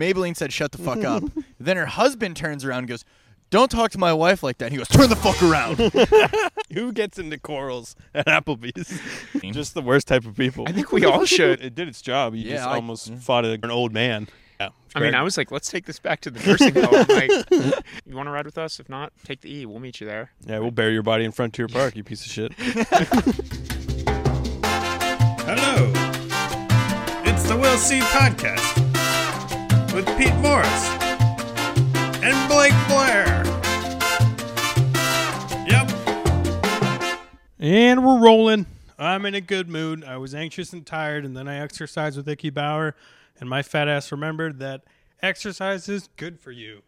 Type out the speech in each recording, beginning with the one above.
Maybelline said, "Shut the fuck up." then her husband turns around and goes, "Don't talk to my wife like that." And he goes, "Turn the fuck around." Who gets into corals at Applebee's? Just the worst type of people. I think we all should. It did its job. You Yeah, just I- almost fought an old man. Yeah. I mean, I was like, let's take this back to the nursing home. Like, you want to ride with us? If not, take the E. We'll meet you there. Yeah, we'll bury your body in Frontier Park, you piece of shit. Hello. It's the We'll See Podcast with Pete Morris and Blake Blair. Yep. And we're rolling. I'm in a good mood. I was anxious and tired, and then I exercised with Icky Bauer, and my fat ass remembered that exercise is good for you.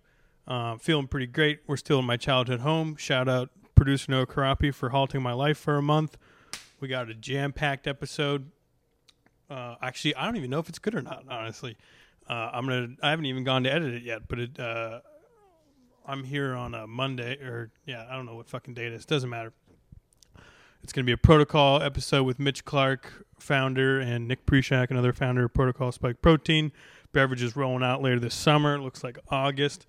Uh, feeling pretty great. We're still in my childhood home. Shout out producer Noah Karapi for halting my life for a month. We got a jam packed episode. Uh, actually, I don't even know if it's good or not. Honestly, uh, I'm gonna. I haven't even gone to edit it yet, but it. Uh, I'm here on a Monday, or yeah, I don't know what fucking day it is. Doesn't matter. It's gonna be a Protochol episode with Mitch Clark, founder, and Nick Prischak, another founder of Protochol Spike Protein. Beverages rolling out later this summer. It looks like August.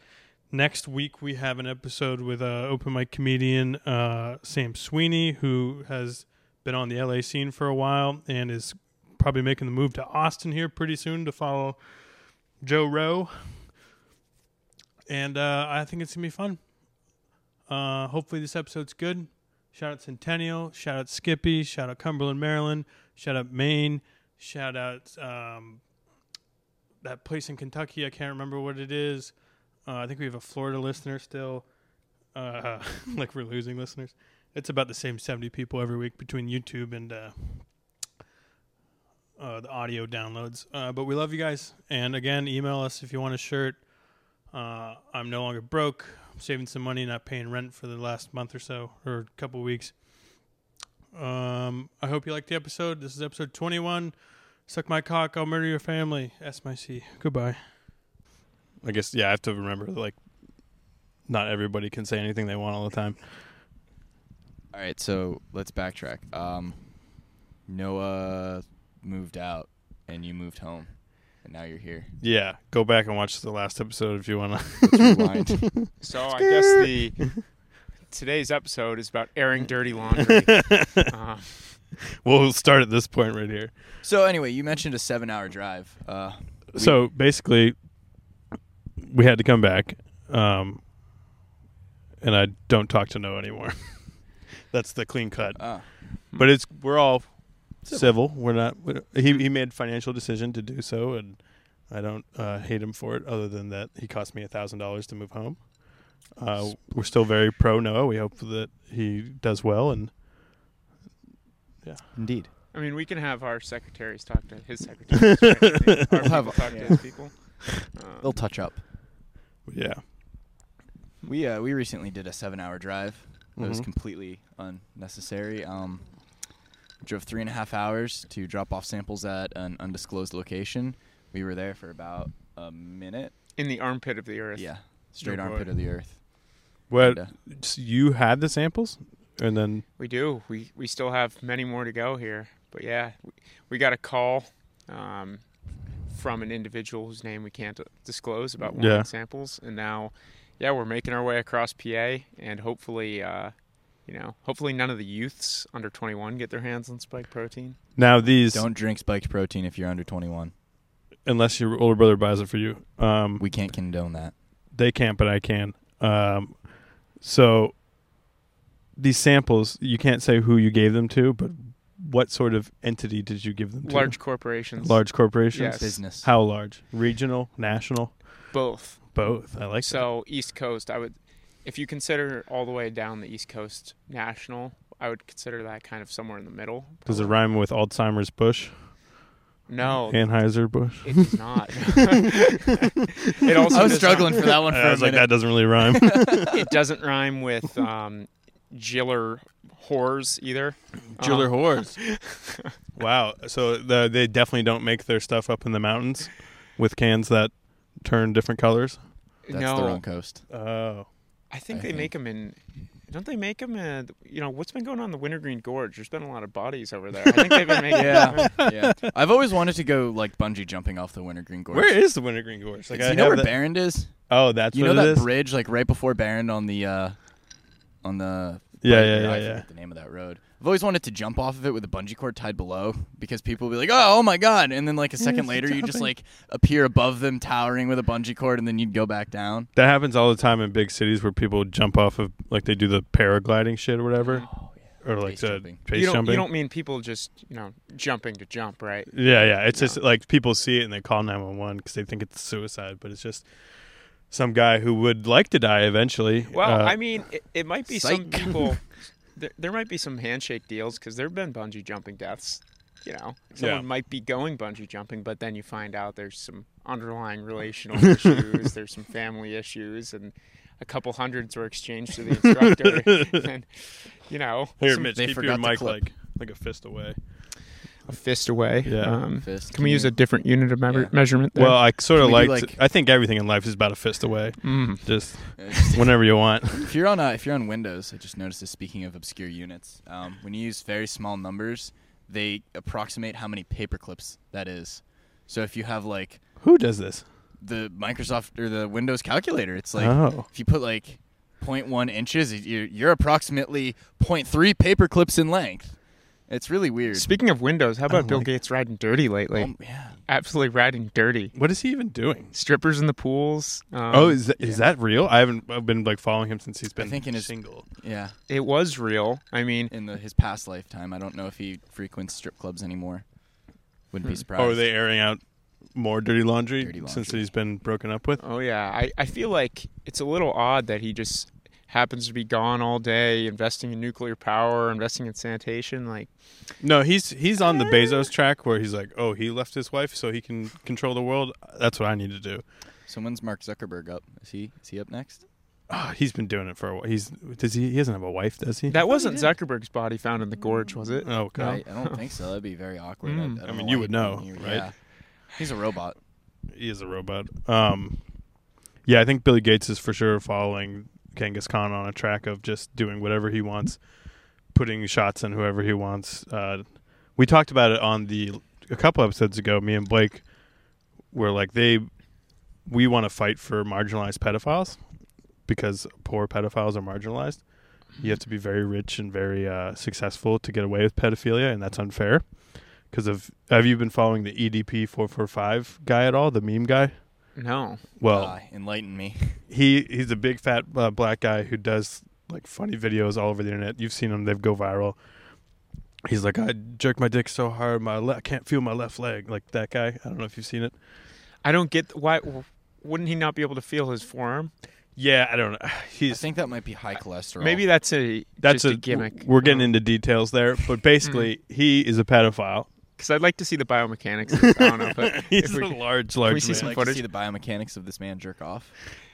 Next week we have an episode with uh, open mic comedian uh, Sam Sweeney, who has been on the LA scene for a while and is probably making the move to Austin here pretty soon to follow Joe Rowe. And uh, I think it's gonna be fun. Uh, hopefully this episode's good. Shout out Centennial. Shout out Skippy. Shout out Cumberland, Maryland. Shout out Maine. Shout out um, that place in Kentucky. I can't remember what it is. Uh, I think we have a Florida listener still. Uh, like we're losing listeners. It's about the same 70 people every week between YouTube and uh, the audio downloads. Uh, but we love you guys. And again, email us if you want a shirt. Uh, I'm no longer broke. I'm saving some money, not paying rent for the last month or so, or a couple weeks. Um, I hope you liked the episode. This is episode 21. Suck my cock, I'll murder your family. S my C. Goodbye. I guess yeah, I have to remember like not everybody can say anything they want all the time. All right, so let's backtrack. Um, Noah moved out, and you moved home, and now you're here. Yeah, go back and watch the last episode if you want to. Rewind. So I guess the today's episode is about airing dirty laundry. Uh, we'll start at this point right here. so anyway, you mentioned a seven-hour drive. Uh, we- So basically, we had to come back, um, and I don't talk to no anymore. That's the clean cut. ah, But it's we're all Civil. civil. We're not. we he he made financial decision to do so, and I don't uh, hate him for it. Other than that, he cost me a thousand dollars to move home. Uh, we're still very pro Noah. We hope that he does well, and yeah, indeed. I mean, we can have our secretaries talk to his secretaries. Right? I mean, our people have- talk yeah. to his people. Um, They'll touch up. yeah, We uh, we recently did a seven-hour drive. That was Mhm. completely unnecessary. Um, drove three and a half hours to drop off samples at an undisclosed location. We were there for about a minute. in the armpit of the earth. Yeah, straight Oh, boy. armpit of the earth. what And, uh, so you had the samples, and then We do. We we still have many more to go here. But yeah, we, we got a call um, from an individual whose name we can't disclose about wanting Yeah. samples, and now, yeah, we're making our way across PA, and hopefully, uh, you know, hopefully none of the youths under 21 get their hands on spike protein. now these Don't drink spiked protein if you're under 21. unless your older brother buys it for you. Um, We can't condone that. they can't, but I can. Um, so these samples, you can't say who you gave them to, but what sort of entity did you give them to? Large corporations, large corporations. Yes. Business. How large? Regional, national, both. both. I like so East Coast, I would, if you consider all the way down the East Coast national, I would consider that kind of somewhere in the middle. that. Does it rhyme with Alzheimer's Bush? No, Anheuser Busch. It does not. it also I was struggling not- for that one for I a was like, minute. that doesn't really rhyme. It doesn't rhyme with um, Giller whores either. Jiller Um, whores. wow. So the, they definitely don't make their stuff up in the mountains with cans that turn different colors. That's no, the wrong coast. Oh. I think I they think. make them in Don't they make them? Uh, you know, what's been going on in the Wintergreen Gorge? There's been a lot of bodies over there. I think they've been making. Yeah, yeah. I've always wanted to go like bungee jumping off the Wintergreen Gorge. Where is the Wintergreen Gorge? Like, Do I you know where that- Barron is? Oh, that's you what know it that is? bridge like right before Barron on the uh on the Yeah, right- yeah, I yeah, forget yeah. the name of that road. I've always wanted to jump off of it with a bungee cord tied below because people will be like, "Oh, oh my god!" And then like a second it's later, you just like appear above them, towering with a bungee cord, and then you'd go back down. That happens all the time in big cities where people jump off of like they do the paragliding shit or whatever, or like Base the jumping. base you don't, jumping. you don't mean people just you know jumping to jump, right? yeah, yeah. It's No. just like people see it and they call nine one one because they think it's suicide, but it's just some guy who would like to die eventually. Well, Uh, I mean, it, it might be some Psych. people. There, there might be some handshake deals because there have been bungee jumping deaths. You know, someone Yeah. might be going bungee jumping, but then you find out there's some underlying relational issues. There's some family issues, and a couple hundreds were exchanged to the instructor. and you know, here, some- Mitch, they keep your forgot the mic like like a fist away. A fist away. Yeah. Um, Fist. can we use a different unit of measure- Yeah. measurement? There? Well, I sort of Can we like. like- I think everything in life is about a fist away. Mm. Just whenever you want. If you're on uh, if you're on Windows, I just noticed this. Speaking of obscure units, um, when you use very small numbers, they approximate how many paper clips that is. So if you have like Who does this? the Microsoft or the Windows calculator, it's like oh, if you put like 0.1 inches, you're, you're approximately 0.3 paper clips in length. It's really weird. Speaking of Windows, how about Bill like- Gates riding dirty lately? Um, yeah. Absolutely riding dirty. what is he even doing? Strippers in the pools. Um, oh, is that, is that real? I haven't. I've been like following him since he's been I think in his- single. Yeah. it was real. I mean, In the, his past lifetime, I don't know if he frequents strip clubs anymore. Wouldn't be Hmm. surprised. Oh, are they airing out more dirty laundry, Dirty since he's been broken up with? oh yeah, I, I feel like it's a little odd that he just happens to be gone all day, investing in nuclear power, investing in sanitation. Like, No, he's he's on the Bezos track where he's like, oh, he left his wife so he can control the world. That's what I need to do. So when's Mark Zuckerberg up? Is he is he up next? Ah, he's been doing it for a while. He's does he? He doesn't have a wife, does he? that wasn't did. Zuckerberg's body found in the gorge, was it? oh, God. I, I don't think so. That'd be very awkward. Mm. I, I don't mean, you would know, here. right? Yeah. He's a robot. he is a robot. Um, yeah, I think Billy Gates is for sure following Genghis Khan on a track of just doing whatever he wants, putting shots in whoever he wants. Uh, we talked about it on the a couple episodes ago. Me and Blake were like they we want to fight for marginalized pedophiles because poor pedophiles are marginalized. You have to be very rich and very uh, successful to get away with pedophilia, and that's unfair. Because of have you been following the EDP four four five guy at all? The meme guy. No. Well, Ah, enlighten me. he he's a big fat uh, black guy who does like funny videos all over the internet. You've seen them; they go viral. He's like, I jerk my dick so hard, my le- I can't feel my left leg. Like that guy. I don't know if you've seen it. I don't get why. Wouldn't he not be able to feel his forearm? Yeah, I don't know. I think that might be high cholesterol. Maybe that's a that's just a, gimmick. We're getting Um, into details there, but basically, he is a pedophile. Because I'd like to see the biomechanics. Of, I don't know, but he's if we a could- large, we see man. some I'd like footage? to see the biomechanics of this man jerk off.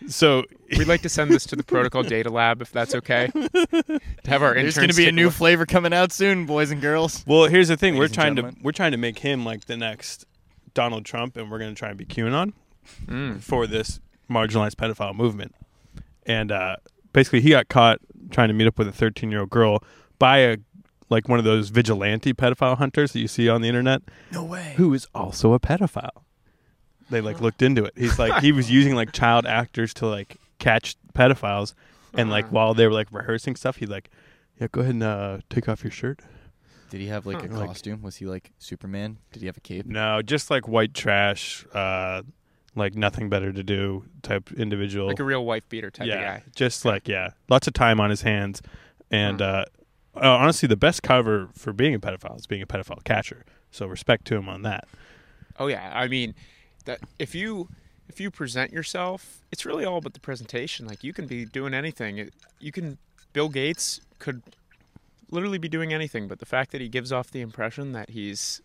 So we'd like to send this to the Protochol Data Lab if that's okay. to have our There's interns going to be a new look. flavor coming out soon, boys and girls. Well, here's the thing: we're trying to we're trying to make him like the next Donald Trump, and we're going to try and be QAnon Mm. for this marginalized pedophile movement. And uh, basically, he got caught trying to meet up with a 13 year old girl by a like one of those vigilante pedophile hunters that you see on the internet, No way. who is also a pedophile. They like looked into it. He's like he was using like child actors to like catch pedophiles, and like Uh-huh. while they were like rehearsing stuff, he'd like, yeah, go ahead and uh, take off your shirt. Did he have like a Huh. Like- costume? Was he like Superman? Did he have a cape? No, just like white trash, uh, like nothing better to do type individual. like a real wife beater type yeah, of guy. just like yeah, lots of time on his hands, and Huh. uh, uh, honestly, the best cover for being a pedophile is being a pedophile catcher. So respect to him on that. Oh yeah, I mean, that if you if you present yourself, it's really all about the presentation. Like you can be doing anything. You can. Bill Gates could literally be doing anything, but the fact that he gives off the impression that he's,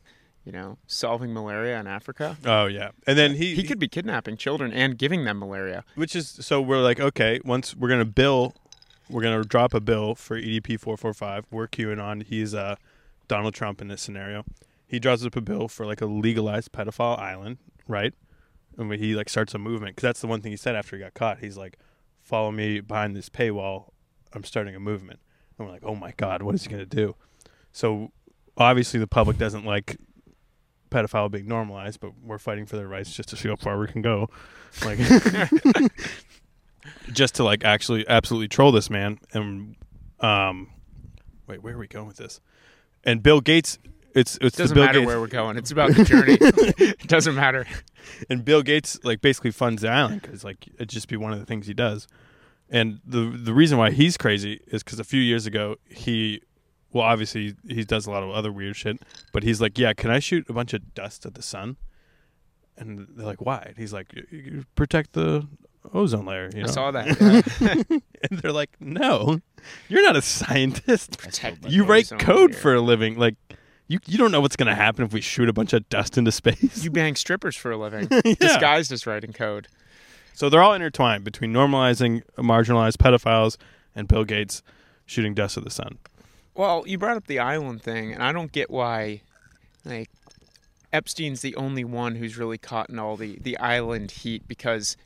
you know, solving malaria in Africa, Oh yeah, and then he he could be kidnapping children and giving them malaria. which is so we're like okay, once we're gonna bill, we're gonna drop a bill for EDP four four five. We're queuing on. He's uh Donald Trump in this scenario. He draws up a bill for like a legalized pedophile island, right? And he like starts a movement because that's the one thing he said after he got caught. He's like, "Follow me behind this paywall. I'm starting a movement. And we're like, oh my god, what is he gonna do? So obviously the public doesn't like pedophile being normalized, but we're fighting for their rights just to see how far we can go. Like just to like actually absolutely troll this man and um wait, where are we going with this? And Bill Gates it's it's It doesn't matter Gates where we're going. It's about the journey. it doesn't matter. and Bill Gates like basically funds the island because like it'd just be one of the things he does. And the the reason why he's crazy is because a few years ago he, well obviously he does a lot of other weird shit, but he's like, yeah, can I shoot a bunch of dust at the sun? And they're like, why? And he's like, "You- you protect the ozone layer. You know? I saw that. yeah. and they're like, no, you're not a scientist. I spilled my You write code layer. for a living. Like, you you don't know what's gonna happen if we shoot a bunch of dust into space. You bang strippers for a living, Yeah. disguised as writing code. So they're all intertwined between normalizing marginalized pedophiles and Bill Gates shooting dust at the sun. Well, you brought up the island thing, and I don't get why, like, Epstein's the only one who's really caught in all the the island heat because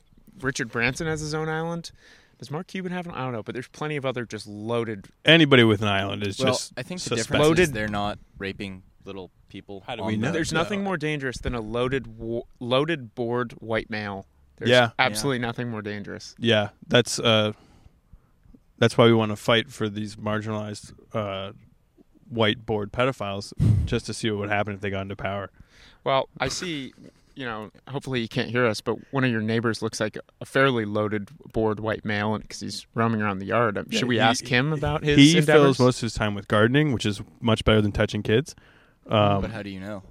Richard Branson has his own island. Does Mark Cuban have one? I don't know, but there's plenty of other just loaded. Anybody with an island is Well, just I think the suspect. difference is Loaded- they're not raping little people. How do we know? There's nothing more dangerous than a loaded wo- loaded bored white male. There's Yeah. absolutely nothing more dangerous. Yeah, that's uh, that's why we want to fight for these marginalized uh, white board pedophiles, just to see what would happen if they got into power. Well, I see. You know, hopefully you can't hear us, but one of your neighbors looks like a fairly loaded, bored white male, and because he's roaming around the yard. Um, Yeah, Should we he- ask him about his he endeavors? fills most of his time with gardening, which is much better than touching kids. Um, but how do you know?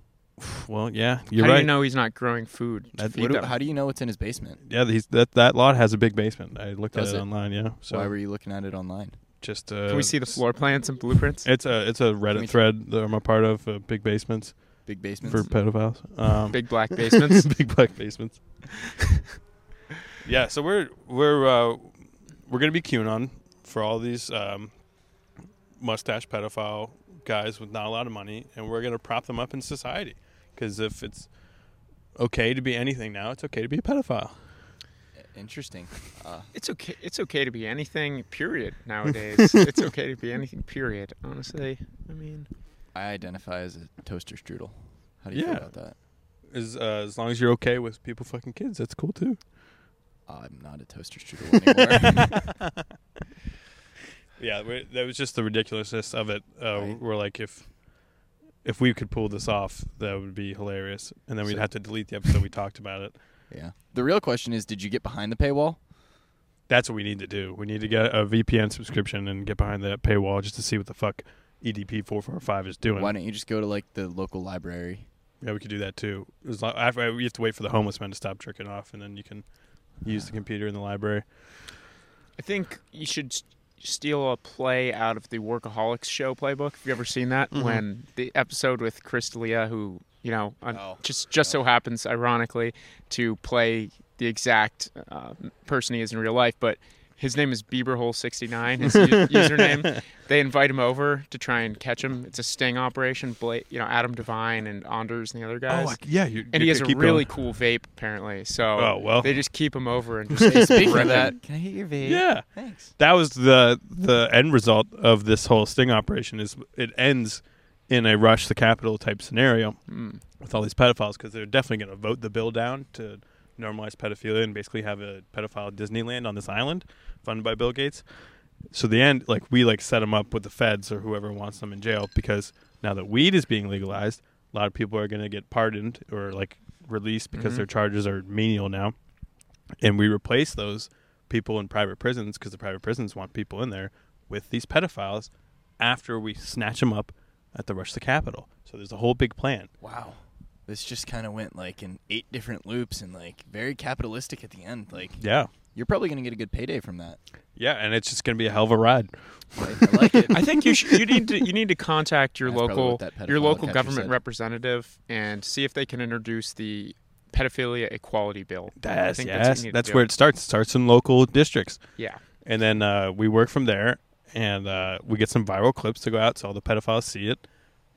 well, yeah, you're How right. do you know he's not growing food? That- do, how do you know what's in his basement? Yeah, he's, that that lot has a big basement. I looked Does at it, it? online. Yeah, so Why were you looking at it online? just uh, Can we see the floor plans and blueprints? It's a it's a Reddit thread that I'm a part of. Uh, big basements Big basements. for pedophiles. Um, Big black basements. big black basements. yeah, so we're we're uh, we're gonna be QAnon for all these um, mustache pedophile guys with not a lot of money, and we're gonna prop them up in society. Because if it's okay to be anything now, it's okay to be a pedophile. Interesting. Uh, It's okay. It's okay to be anything. Period. Nowadays, it's okay to be anything. Period. Honestly, I mean, I identify as a toaster strudel. How do you Yeah. feel about that? As uh, as long as you're okay with people fucking kids, that's cool too. I'm not a toaster strudel anymore. Yeah, we that was just the ridiculousness of it. Uh, Right. We're like, if if we could pull this off, that would be hilarious, and then we'd So- have to delete the episode we talked about it. yeah. The real question is, did you get behind the paywall? That's what we need to do. We need to get a VPN subscription and get behind that paywall just to see what the fuck EDP four four five is doing. Why don't you just go to like the local library? Yeah, we could do that too. As long, after, we have to wait for the homeless men to stop tricking off, and then you can use the computer in the library. I think you should s- steal a play out of the Workaholics show playbook. Have you ever seen that? Mhm. When the episode with Chris D'Elia, who you know, un- Oh. just just so happens, ironically, to play the exact uh, person he is in real life, but his name is Bieberhole69, his username. They invite him over to try and catch him. It's a sting operation. Blake, you know, Adam Devine and Anders and the other guys. Oh, yeah, you, and he has a really cool vape, apparently. So Oh, well. they just keep him over and Hey, just speaking rip him. that, can I hit your vape? Yeah, Thanks. that was the the end result of this whole sting operation. Is it ends in a rush the capital type scenario Mm. with all these pedophiles because they're definitely going to vote the bill down to normalize pedophilia and basically have a pedophile Disneyland on this island funded by Bill Gates. So the end, like we like set them up with the feds or whoever wants them in jail because now that weed is being legalized, a lot of people are going to get pardoned or like released because Mhm. their charges are menial now, and we replace those people in private prisons because the private prisons want people in there with these pedophiles after we snatch them up at the rush to the Capitol. So there's a whole big plan. Wow. This just kind of went like in eight different loops and like very capitalistic at the end. Like Yeah. you're probably gonna get a good payday from that. Yeah, and it's just going to be a hell of a ride. I, I like it. I think you should, you need to you need to contact your That's local your local government said. representative and see if they can introduce the pedophilia equality bill. I That's think yes, what that's, you need to where it starts. It starts in local districts, Yeah. and then uh, we work from there, and uh, we get some viral clips to go out so all the pedophiles see it.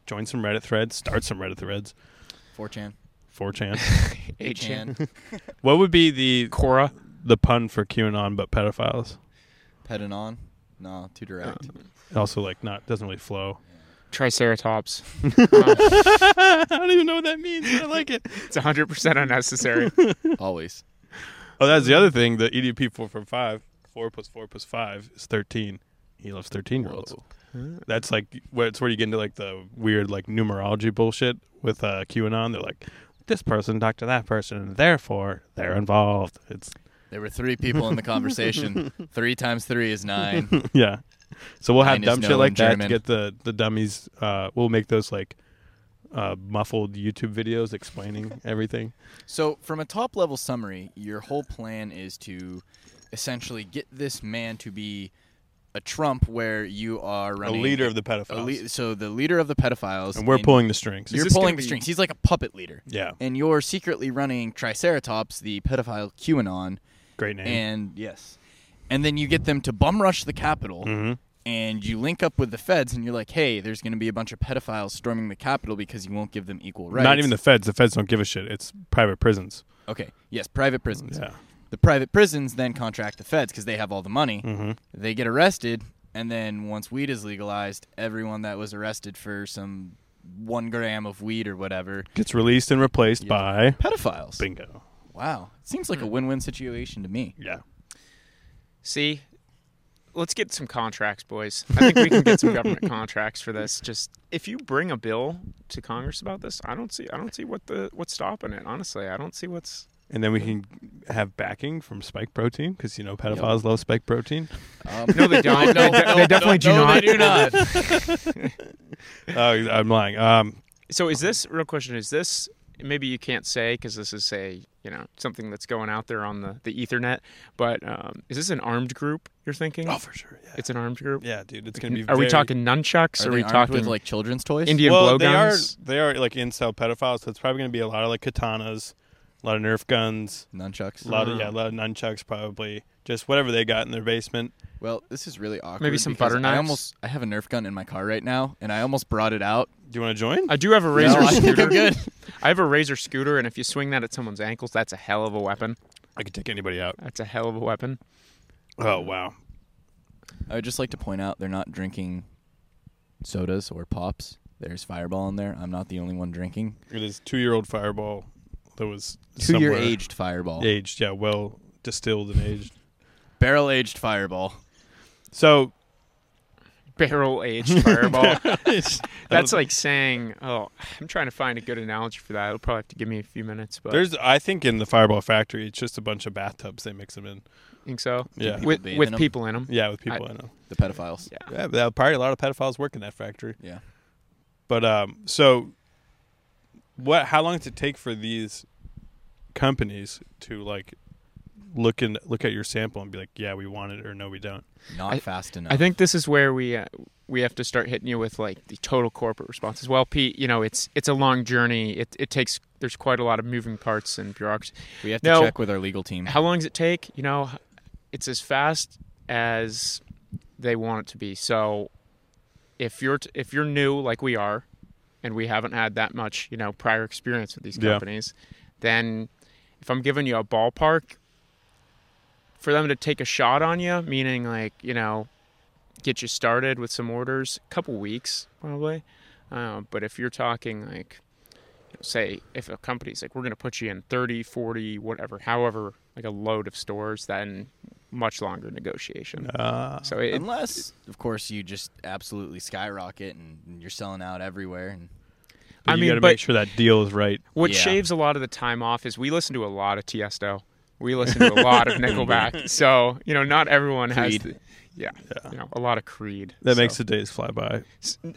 Join some Reddit threads. Start some Reddit threads. 4chan. 4chan. 8chan. what would be the Quora. the pun for QAnon but pedophiles? Pedanon? No, too direct. Um, also, like, not doesn't really flow. Triceratops. Um, I don't even know what that means. but I like it. It's 100% unnecessary. Always. Oh, that's the other thing. The EDP four from five, four plus four five, four plus four plus five is thirteen. He loves thirteen year olds. That's like where it's where you get into like the weird like numerology bullshit with uh, QAnon. They're like, this person talked to that person, and therefore they're involved. It's There were three people in the conversation. three times three is nine. yeah. So we'll have Mine is dumb no shit like in that to get the the dummies. Uh, we'll make those like uh, muffled YouTube videos explaining everything. So, from a top level summary, your whole plan is to essentially get this man to be a Trump where you are running A leader of the a pedophiles, le- so the leader of the pedophiles and we're pulling the strings. You're pulling the be- strings. He's like a puppet leader. Yeah, And you're secretly running Triceratops, the pedophile QAnon, great name. and yes. And then you get them to bum rush the Capitol, Mhm. and you link up with the feds, and you're like, hey, there's going to be a bunch of pedophiles storming the Capitol because you won't give them equal rights. Not even the feds. The feds don't give a shit. It's private prisons. Okay, yes, private prisons. Yeah. The private prisons then contract the feds because they have all the money. Mm-hmm. They get arrested, and then once weed is legalized, everyone that was arrested for some one gram of weed or whatever, Gets released and replaced Yeah. by pedophiles. bingo. Wow, it seems like a win-win situation to me. Yeah. See, let's get some contracts, boys. I think we can get some government contracts for this. Just if you bring a bill to Congress about this, I don't see I don't see what the what's stopping it. Honestly, I don't see what's And then we can have backing from spike protein because you know pedophiles love spike protein. Um, No, they don't. No, They no, they definitely do no, not. They do not. Oh, I'm lying. Um, So is this real question? Is this maybe you can't say because this is a you know something that's going out there on the the Ethernet? But um, is this an armed group? You're thinking? oh, for sure. Yeah. It's an armed group. yeah, dude. It's gonna be. Are we very- talking nunchucks? Are, Are, they we armed talking with like children's toys? Indian well, they are. blowguns? They are like incel pedophiles. So it's probably gonna be a lot of like katanas, a lot of Nerf guns, nunchucks. a lot of Mhm. yeah, a lot of nunchucks. Probably just whatever they got in their basement. Well, this is really awkward. Maybe some because butter I almost I have a Nerf gun in my car right now, and I almost brought it out. Do you want to join? I do have a razor no, I think scooter. I'm good. I have a razor scooter, and if you swing that at someone's ankles, that's a hell of a weapon. I could take anybody out. That's a hell of a weapon. Oh wow. I would just like to point out they're not drinking sodas or pops. There's Fireball in there. I'm not the only one drinking. It is two year old fireball that was Two year aged Fireball. aged. Yeah, well distilled and aged. Barrel aged Fireball. So Barrel aged fireball. That's like saying, oh, I'm trying to find a good analogy for that. It'll probably have to give me a few minutes, but There's, I think, in the Fireball factory, it's just a bunch of bathtubs they mix them in. I think so. Yeah, People With with in 'em? people in them. yeah, with people I- in them. The pedophiles. Yeah. Yeah, probably a lot of pedophiles work in that factory. Yeah. But um, so what? How long does it take for these companies to like look and look at your sample and be like, yeah, we want it, or no, we don't? Not I- fast enough. I think this is where we uh, we have to start hitting you with like the total corporate response as well. Pete, you know, it's it's a long journey. It it takes there's quite a lot of moving parts and bureaucracy. we have to No. check with our legal team. How long does it take? You know, it's as fast as they want it to be. So if you're t- if you're new like we are, and we haven't had that much you know prior experience with these Yeah. companies, then if I'm giving you a ballpark for them to take a shot on you, meaning like you know get you started with some orders, a couple weeks probably. Uh, but if you're talking like say if a company's like we're going to put you in 30 40 whatever however like a load of stores then much longer negotiation Uh, so it, Unless, of course, you just absolutely skyrocket and and you're selling out everywhere. And but I you mean, got to but- make sure that deal is right. what Yeah. shaves a lot of the time off is we listen to a lot of tiesto we listen to a lot of nickelback so you know not everyone has the, yeah, Yeah. you know a lot of creed That so, makes the days fly by.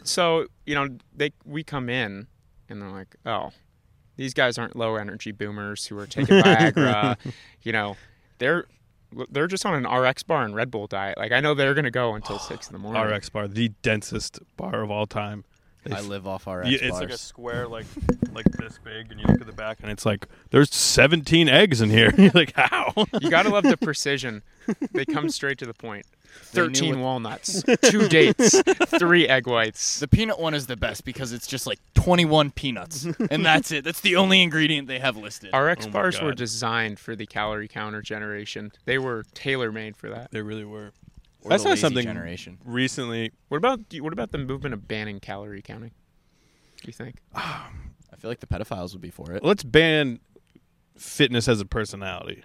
so you know they we come in and they're like oh these guys aren't low energy boomers who are taking viagra you know they're they're just on an RX bar and Red Bull diet. Like I know they're gonna go until six in the morning. RX bar, the densest bar of all time. They I f- live off RX you- it's bars. like a square, like like this big, and you look at the back, and it's like there's 17 eggs in here. You're like, how? You gotta love the precision. They come straight to the point. They knew Thirteen walnuts, two dates, three egg whites. The peanut one is the best because it's just like 21 peanuts, and that's it. That's the only ingredient they have listed. RX Oh my bars were God. designed for the calorie counter generation. They were tailor made for that. They really were. or That's the not lazy something- generation. Recently, What about what about the movement of banning calorie counting? Do you think? I feel like the pedophiles would be for it. let's ban fitness as a personality.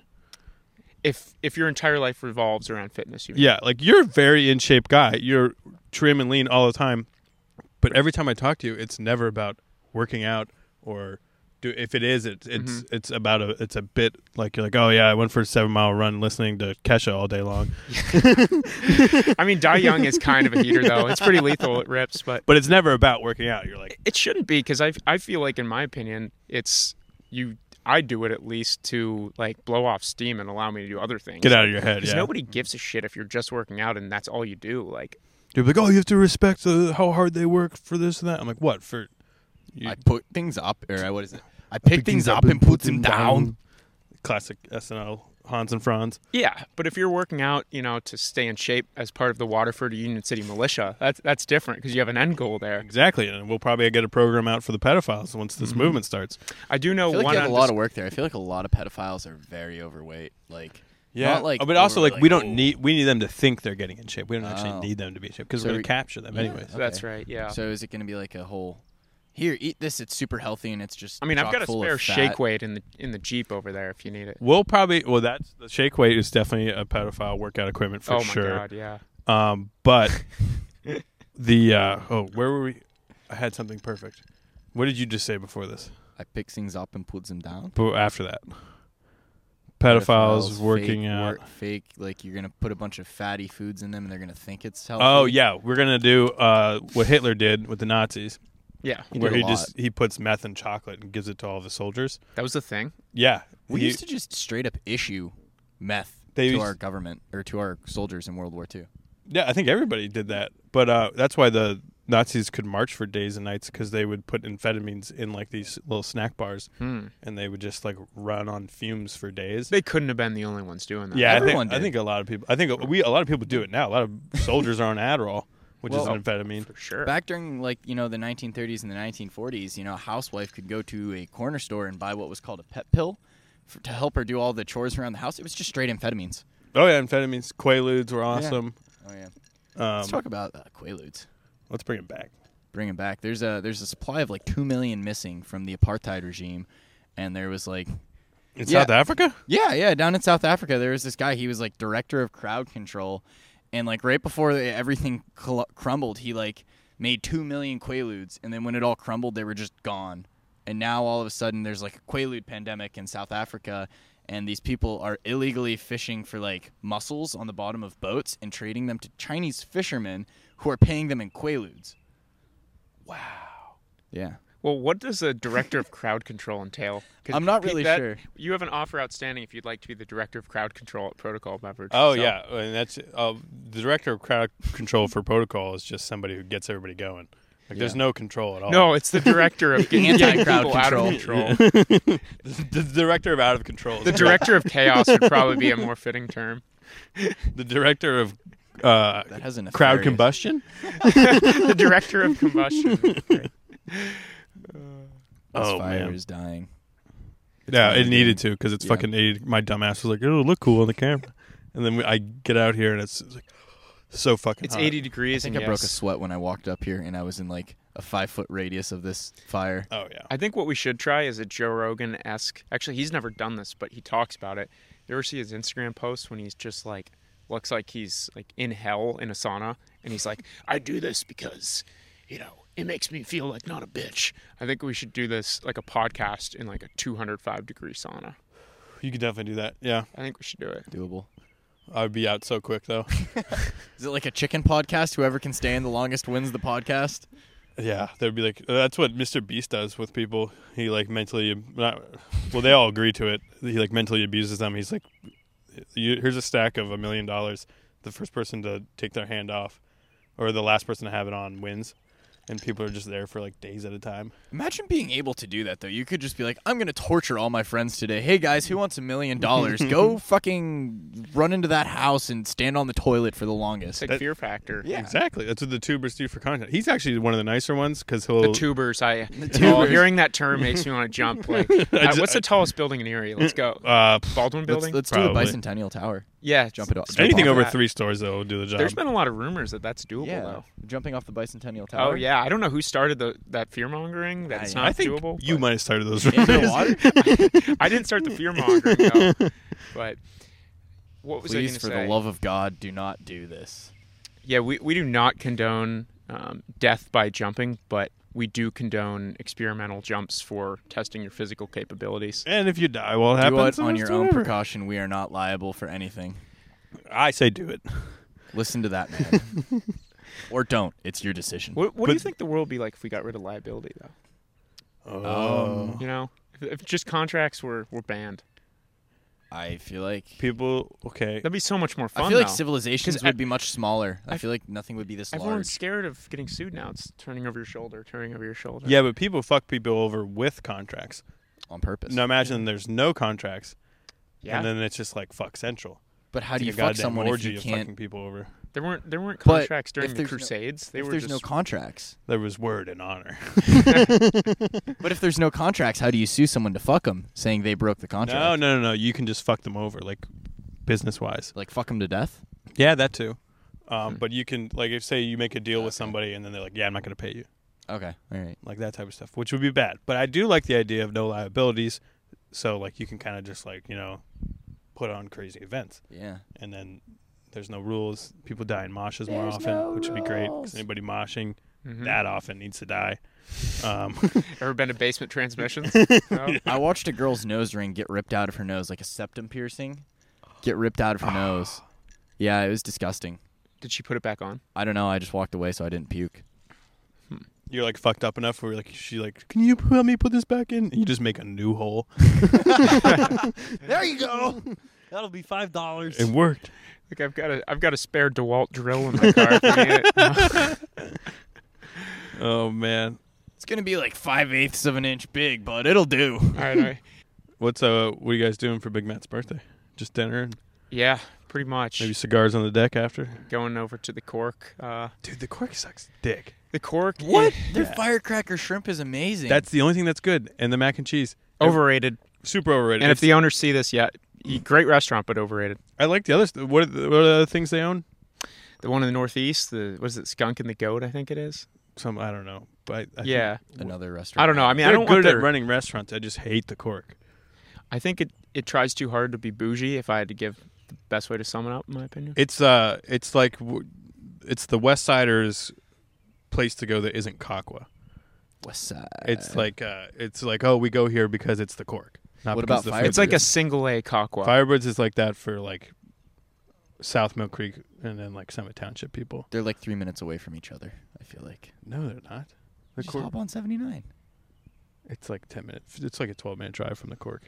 If if your entire life revolves around fitness, you mean? Yeah, like you're a very in shape guy. You're trim and lean all the time. But every time I talk to you, it's never about working out or do if it is it's it's mm-hmm. it's about a it's a bit like you're like, Oh yeah, I went for a seven mile run listening to Kesha all day long. I mean, Die Young is kind of a heater though. It's pretty lethal. It rips, but But it's never about working out. You're like it shouldn't be because I I feel like in my opinion, it's you. I do it at least to like blow off steam and allow me to do other things. get out of your head, Because yeah. nobody gives a shit if you're just working out and that's all you do. Like, You're like, Oh, you have to respect the, how hard they work for this and that. I'm like, What? For you, I put things up, or uh, what is it? I pick things up and put them down. Classic SNL Hans and Franz. yeah, but if you're working out, you know, to stay in shape as part of the Waterford Union City Militia, that's that's different because you have an end goal there. Exactly, and we'll probably get a program out for the pedophiles once this mm-hmm. movement starts. I do know I feel like one you have a lot of work there. I feel like a lot of pedophiles are very overweight. Like, not like, but also overly, like we don't oh. need we need them to think they're getting in shape. We don't actually Oh. need them to be in shape because So we're gonna capture them Yeah. anyways. Okay. That's right. Yeah. So is it going to be like a whole? Here, eat this. It's super healthy and it's just. I mean, I've got a spare shake weight in the in the Jeep over there if you need it. We'll probably well that's the shake weight is definitely a pedophile workout equipment for sure. oh my sure. god, yeah. Um, but the uh, oh where were we? I had something perfect. What did you just say before this? I pick things up and puts them down. But after that, pedophiles, fake working out. work- fake. Like you're gonna put a bunch of fatty foods in them, and they're gonna think it's healthy. Oh yeah, we're gonna do uh, what Hitler did with the Nazis, Yeah. He where he a just he puts meth in chocolate and gives it to all the soldiers. That was the thing. Yeah, we he- used to just straight up issue meth They to used- our government or to our soldiers in World War II. Yeah, I think everybody did that. But uh, that's why the Nazis could march for days and nights because they would put amphetamines in like these little snack bars, Hmm. and they would just like run on fumes for days. They couldn't have been the only ones doing that. yeah, I Everyone think I think a lot of people. I think we a lot of people do it now. A lot of soldiers are on Adderall, which is Well, an amphetamine. for sure. Back during like you know the 1930s and the 1940s, you know, a housewife could go to a corner store and buy what was called a pep pill for, to help her do all the chores around the house. It was just straight amphetamines. Oh yeah, amphetamines. Quaaludes were awesome. Oh yeah. Um, Let's talk about uh, Quaaludes. let's bring it back. Bring them back. There's a there's a supply of like two million missing from the apartheid regime, and there was like In Yeah. South Africa, Yeah, yeah. Down in South Africa, there was this guy. He was like director of crowd control, and like right before everything cl- crumbled, he like made two million quaaludes, and then when it all crumbled, they were just gone. And now all of a sudden, there's like a quaalude pandemic in South Africa, and these people are illegally fishing for like mussels on the bottom of boats and trading them to Chinese fishermen who are paying them in quaaludes. Wow. Yeah. Well, what does a director of crowd control entail? I'm not Pete, really that- sure. You have an offer outstanding if you'd like to be the director of crowd control at Protochol Beverage. Oh So- yeah, and that's uh, the director of crowd control for Protochol is just somebody who gets everybody going. Like there's no control at all. No, it's the director of getting getting Anti-crowd people out of control. control. the, the director of out of control. The director of chaos would probably be a more fitting term. the director of uh, That has an crowd combustion. the director of combustion. Great. This Oh, fire man. is dying. It's yeah, it needed good. to because it's Yeah. fucking 80. My dumbass was like, "It'll look cool on the camera," and then we, I get out here and it's, it's like so fucking. It's hot. 80 I degrees. think and I broke a sweat when I walked up here, and I was in like a five foot radius of this fire. Oh yeah. I think what we should try is a Joe Rogan esque. Actually, he's never done this, but he talks about it. You ever see his Instagram post when he's just like looks like he's like in hell in a sauna, and he's like, "I do this because, you know, it makes me feel like not a bitch." I think we should do this like a podcast in like a 205 degree sauna. You could definitely do that. Yeah, I think we should do it. Doable. I would be out so quick though. Is it like a chicken podcast? Whoever can stand the longest wins the podcast. Yeah, they'd be like, that's what Mr. Beast does with people. He like mentally, not, well, they all agree to it. He like mentally abuses them. He's like, here's a stack of a million dollars. The first person to take their hand off, or the last person to have it on, wins. And people are just there for like days at a time. Imagine being able to do that though. You could just be like, I'm gonna torture all my friends today. Hey guys, who wants a million dollars? Go fucking run into that house and stand on the toilet for the longest. It's like Fear Factor. Yeah. Exactly. That's what the tubers do for content. He's actually one of the nicer ones because he'll. The tubers. I. tubers. Oh, hearing that term makes me want to jump. Like, uh, just- what's the tallest building in Erie? Let's go. uh, Baldwin Let's, Building. let's do the Probably. bicentennial tower. yeah, Jump it off. jump anything off over that. three stories though will do the job. There's been a lot of rumors that that's doable Yeah, though. jumping off the bicentennial tower. Oh yeah, I don't know who started the that fear mongering. That it's not I think doable. you might have started those. In the rumors. water. I didn't start the fear mongering though. But what was I Please, going to for say? the love of God, do not do this. yeah, we we do not condone um, death by jumping, but we do condone experimental jumps for testing your physical capabilities. And if you die, well, it do happens. it on it's your own precaution. We are not liable for anything. I say do it. Listen to that man. or don't. It's your decision. What, what do you think the world would be like if we got rid of liability though? Oh, You know, if, if just contracts were, were banned, I feel like people. Okay, that'd be so much more fun. I feel like though. civilizations 'Cause would I- be much smaller. I I- feel like nothing would be this Everyone's large scared of getting sued now. It's turning over your shoulder, turning over your shoulder. yeah, but people fuck people over with contracts. on purpose. Now imagine there's no contracts, yeah. and then it's just like fuck central. But how do you like a fuck goddamn someone if you of can't? fucking people over? there weren't there weren't But contracts during if the there's no- Crusades. they if were there's just no contracts, There was word and honor. but if there's no contracts, how do you sue someone to fuck them, saying they broke the contract? No, no, no, no. You can just fuck them over, like business wise. Like fuck them to death. Yeah, that too. Um, Hmm. but you can like if say you make a deal with somebody and then they're like, "Yeah, I'm not going to pay you," Okay, all right. like that type of stuff, which would be bad. But I do like the idea of no liabilities, so like you can kind of just like you know put on crazy events, Yeah. and then there's no rules. People die in moshes more There's often, no which would be great rules. because anybody moshing Mhm. that often needs to die. Um, Ever been to basement transmissions? No? I watched a girl's nose ring get ripped out of her nose, like a septum piercing, get ripped out of her nose. Yeah, it was disgusting. Did she put it back on? I don't know. I just walked away so I didn't puke. You're like fucked up enough where like she like, can you help me put this back in? And you just make a new hole. There you go. That'll be five dollars. It worked. Like I've got a I've got a spare DeWalt drill in my car. if you need it. Oh man. It's gonna be like five eighths of an inch big, but it'll do. all right, all right. What's uh what are you guys doing for Big Matt's birthday? Just dinner and Yeah, pretty much. maybe cigars on the deck after? Going over to the Cork. Uh, Dude, the cork sucks dick. the Cork. What? Their Yeah. firecracker shrimp is amazing. That's the only thing that's good. And the mac and cheese. overrated. Super overrated. And if the owners see this, yeah, great restaurant, but overrated. I like the other st- what are the, what are the other things they own? The one in the Northeast, the what is it, Skunk and the Goat? I think it is. Some I don't know. But I, I yeah, another restaurant. I don't know. I mean, They're I don't good want at running restaurants. I just hate the cork. I think it it tries too hard to be bougie. If I had to give the best way to sum it up, in my opinion. It's uh it's like it's the West Siders place to go that isn't Kahkwa. West Side. It's like uh it's like oh we go here because it's the cork. Not What because about the food's It's like a single A Kahkwa. Firebirds is like that for like South Mill Creek and then like Summit Township people. they're like three minutes away from each other. I feel like. No, they're not. The Just cork. hop on seventy nine. It's like ten minutes. It's like a twelve minute drive from the cork.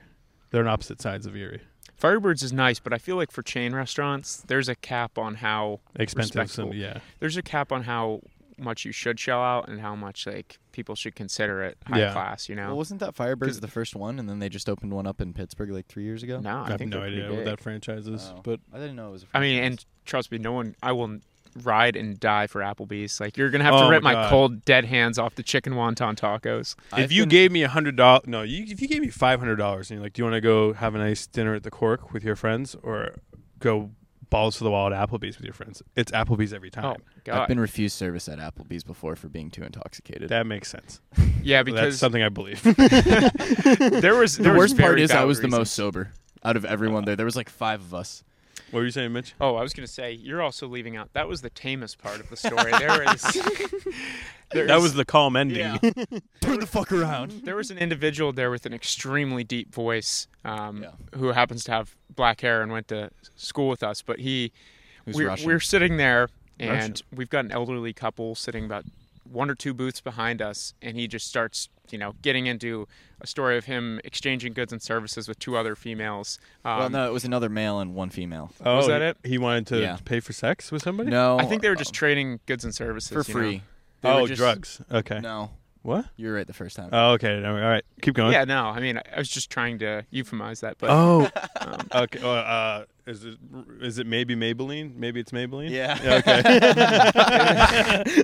They're on opposite sides of Erie. Firebirds is nice, but I feel like for chain restaurants, there's a cap on how Expensive. Some, Respectable. yeah. there's a cap on how much you should shell out and how much like people should consider it high Yeah. class. You know? Well, wasn't that Firebirds the first one, and then they just opened one up in Pittsburgh like three years ago? no, I, I, have think no idea what that franchise is, Oh. but I didn't know it was. I mean, and trust me, no one. I will ride and die for Applebee's. Like you're gonna have Oh to rip my my, cold dead hands off the chicken wonton tacos. I've if you been- gave me a hundred dollars, no, you, if you gave me five hundred dollars and you're like, do you want to go have a nice dinner at the Cork with your friends, or go balls to the wall at Applebee's with your friends? It's Applebee's every oh, time. Oh I've been refused service at Applebee's before for being too intoxicated. That makes sense. yeah, That's because something I believe. there was the there was worst part is I valid was the most sober out of everyone there. There was like five of us. What were you saying, Mitch? Oh, I was gonna say you're also leaving out. That was the tamest part of the story. There is. there That is- was the calm ending. Yeah. Turn the fuck around. There was an individual there with an extremely deep voice, um, Yeah. who happens to have black hair and went to school with us. But he, we're, we're sitting there, and Russian. we've got an elderly couple sitting about one or two booths behind us, and he just starts, you know, getting into a story of him exchanging goods and services with two other females. Um, well, no, it was another male and one female. Oh, Was that he- it? He wanted to Yeah. pay for sex with somebody. No, I think they were just trading goods and services for you know. free. Oh, just- drugs. Okay. No, What? you were right the first time. Oh, okay. All right. Keep going. Yeah, no, I mean, I was just trying to euphemize that, but Oh. um, okay. Uh, uh, is it is it maybe Maybelline? Maybe it's Maybelline. Yeah. Okay.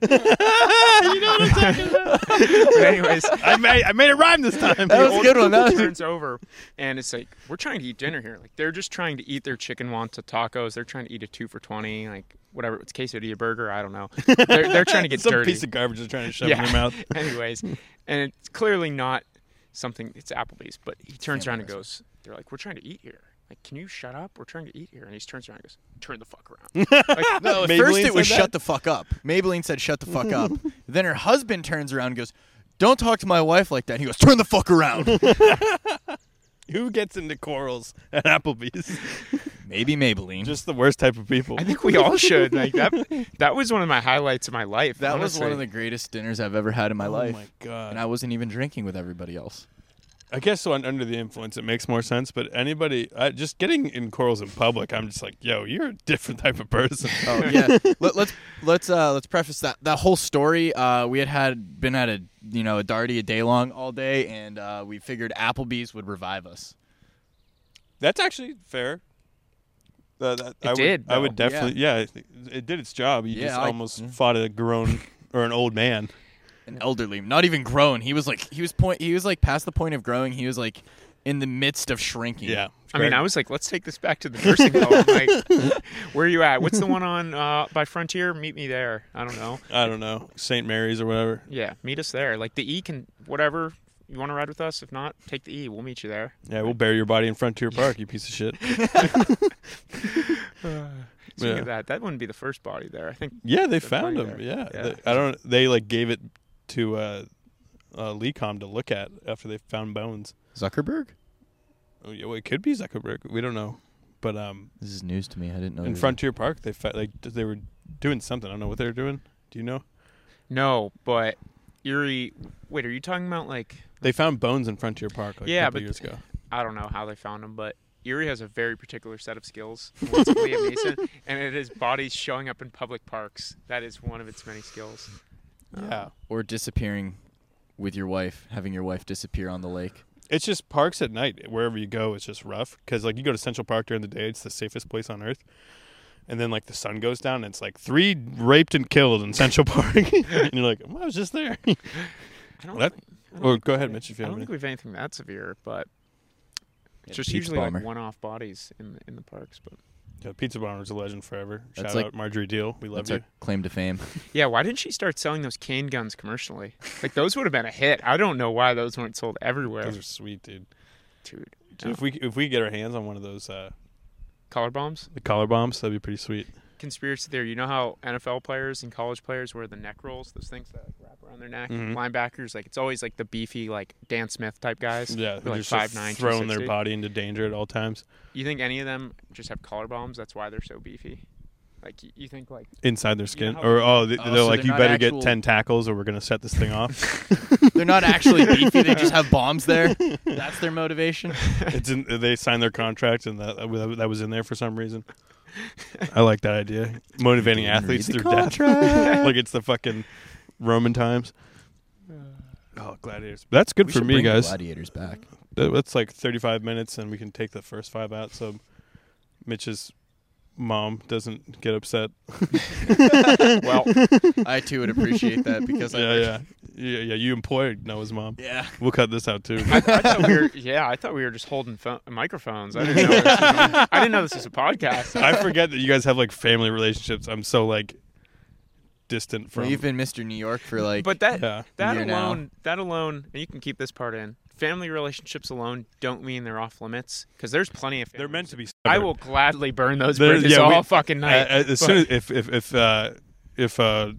you know what I'm talking about. but anyways, I made I made it rhyme this time. That was a good one. That was turns over, and it's like we're trying to eat dinner here. Like they're just trying to eat their chicken wonton tacos. They're trying to eat a two for twenty, like whatever. It's quesadilla burger. I don't know. They're, they're trying to get Some dirty. piece of garbage they're trying to shove Yeah. in their mouth. Anyways, and it's clearly not something. It's Applebee's, but he turns around and goes, "They're like, we're trying to eat here. Like, can you shut up? We're trying to eat here." And he turns around and goes, "Turn the fuck around." Like, No, at Maybelline first it was said that? shut the fuck up. Maybelline said shut the fuck up. then her husband turns around and goes, "Don't talk to my wife like that." And he goes, "Turn the fuck around." Who gets into corals at Applebee's? Maybe Maybelline. Just the worst type of people. I think we all should. Like that. That was one of my highlights of my life. that was one of the greatest dinners I've ever had in my oh life. my god. and I wasn't even drinking with everybody else. I guess so. Under the influence, it makes more sense. But anybody, I, just getting in corals in public, I'm just like, yo, you're a different type of person. Oh yeah. Let, let's let's uh let's preface that that whole story. Uh, we had had been at a you know a darty a day long all day, and uh, we figured Applebee's would revive us. That's actually fair. Uh, that, It I would, did, I would though. definitely. Yeah, it, it did its job. You Yeah, just I- almost fought a grown or an old man. An elderly, not even grown. He was like he was point. He was like past the point of growing. He was like in the midst of shrinking. Yeah. I mean, I was like, let's take this back to the nursing home. Like, where are you at? What's the one on uh, by Frontier? Meet me there. I don't know. I don't know St. Mary's or whatever. Yeah, meet us there. Like the E can whatever. You want to ride with us? If not, take the E. We'll meet you there. Yeah, we'll bury your body in Frontier Park, you piece of shit. Speaking Yeah. of that, that wouldn't be the first body there. I think Yeah, they They're found him. there. Yeah, Yeah. They- I don't. They like gave it to uh, uh, LECOM to look at after they found bones. Zuckerberg. Oh, yeah, well, it could be Zuckerberg. We don't know, but um, This is news to me. I didn't know. in this. Frontier Park, they fa- like they were doing something. I don't know what they were doing. Do you know? no, but Erie. Wait, are you talking about like They found bones in Frontier Park like a Yeah, couple but- years ago. I don't know how they found them, but Erie has a very particular set of skills. What's Liam Neeson, and it is bodies showing up in public parks. That is one of its many skills. Um, Yeah, or disappearing with your wife, having your wife disappear on the lake. it's just parks at night. Wherever you go, it's just rough because like you go to Central Park during the day, it's the safest place on earth. And then like the sun goes down, and it's like three raped and killed in Central Park, and you're like, I was just there. I don't. That- I don't Or go ahead, Mitch, if you I don't think we have anything that severe, but it's Yeah, just usually bomber. like one-off bodies in the, in the parks. But Yeah, Pizza Bomber's a legend forever. That's Shout like- out Marjorie Diehl. We love That's you. our claim to fame. yeah, why didn't she start selling those cane guns commercially? Like those would have been a hit. I don't know why those weren't sold everywhere, Those are sweet, dude. dude. Dude, If we if we get our hands on one of those uh, Collar bombs. the collar bombs, that'd be pretty sweet. Conspiracy theory. You know how NFL players and college players wear the neck rolls, those things that like, wrap around their neck. Mhm. Linebackers, like it's always like the beefy, like Dan Smith type guys. Yeah, They're they're like just five nine, throwing their body into danger at all times. You think any of them just have collar bombs? That's why they're so beefy. Like y- you think like Inside their skin, how- or oh, they, Oh, they're so like, they're you better actual- get ten tackles, or we're gonna set this thing off. They're not actually beefy. They just have bombs there. That's their motivation. it's in, they signed their contract, and that that was in there for some reason. I like that idea, motivating athletes read the through death, like it's the fucking Roman times. Oh, gladiators! That's good We for should me, bring the guys. Gladiators back. That- That's like 35 minutes, and we can take the first five out. So Mitch's mom doesn't get upset. well, I too would appreciate that because I yeah, yeah, yeah, yeah. You employed Noah's mom. yeah. We'll cut this out too. I, I thought we were yeah, I thought we were just holding phone, microphones. I didn't know this was, I didn't know this was a podcast. I forget that you guys have like family relationships. I'm so like distant from. We've been Mr. New York for like. But that yeah, that year now. alone, that alone, and you can keep this part in. Family relationships alone don't mean they're off limits because there's plenty of. they're meant to be. I will gladly burn those bridges yeah, all we- fucking night. Uh, as but- soon as if if if uh, if uh,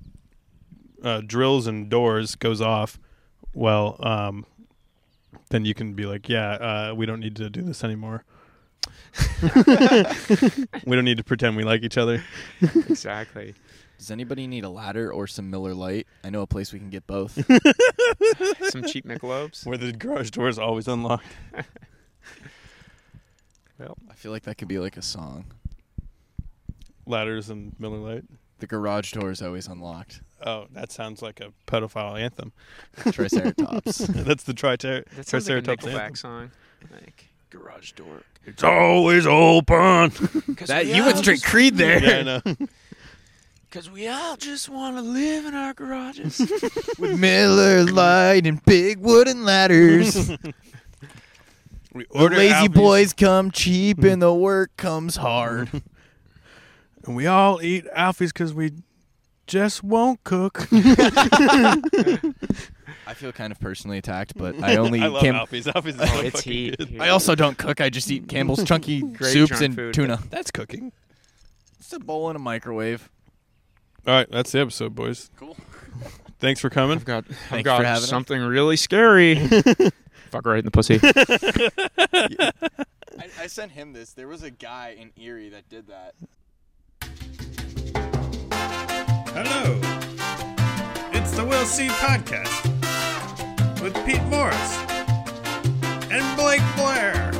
uh, drills and doors goes off, well, um, then you can be like, yeah, uh, we don't need to do this anymore. we don't need to pretend we like each other. exactly. Does anybody need a ladder or some Miller Lite? I know a place we can get both. Some cheap Michelobs. Where the garage door is always unlocked. Well, I feel like that could be like a song. Ladders and Miller Lite. The garage door is always unlocked. Oh, that sounds like a pedophile anthem. Triceratops. That's the tricer- That sounds like a Triceratops Nickelback anthem. song. Like garage door. It's always open. that you went straight Creed there. yeah, I know. Because we all just want to live in our garages. With Miller Lite and big wooden ladders. We the order lazy Alfie's, boys come cheap and the work comes hard. and we all eat Alfie's because we just won't cook. I feel kind of personally attacked, but I only I love Cam- Alfie's. Alfie's is oh, so it's fucking heat. good. I also don't cook. I just eat Campbell's chunky Great soups junk and food. tuna. That's cooking. It's a bowl in a microwave. All right, that's the episode, boys. Cool. Thanks for coming. I've got, Thanks I've for got having us. something really scary. Fuck right in the pussy. I, I sent him this. There was a guy in Erie that did that. Hello. It's the We'll See Podcast with Pete Morris and Blake Blair.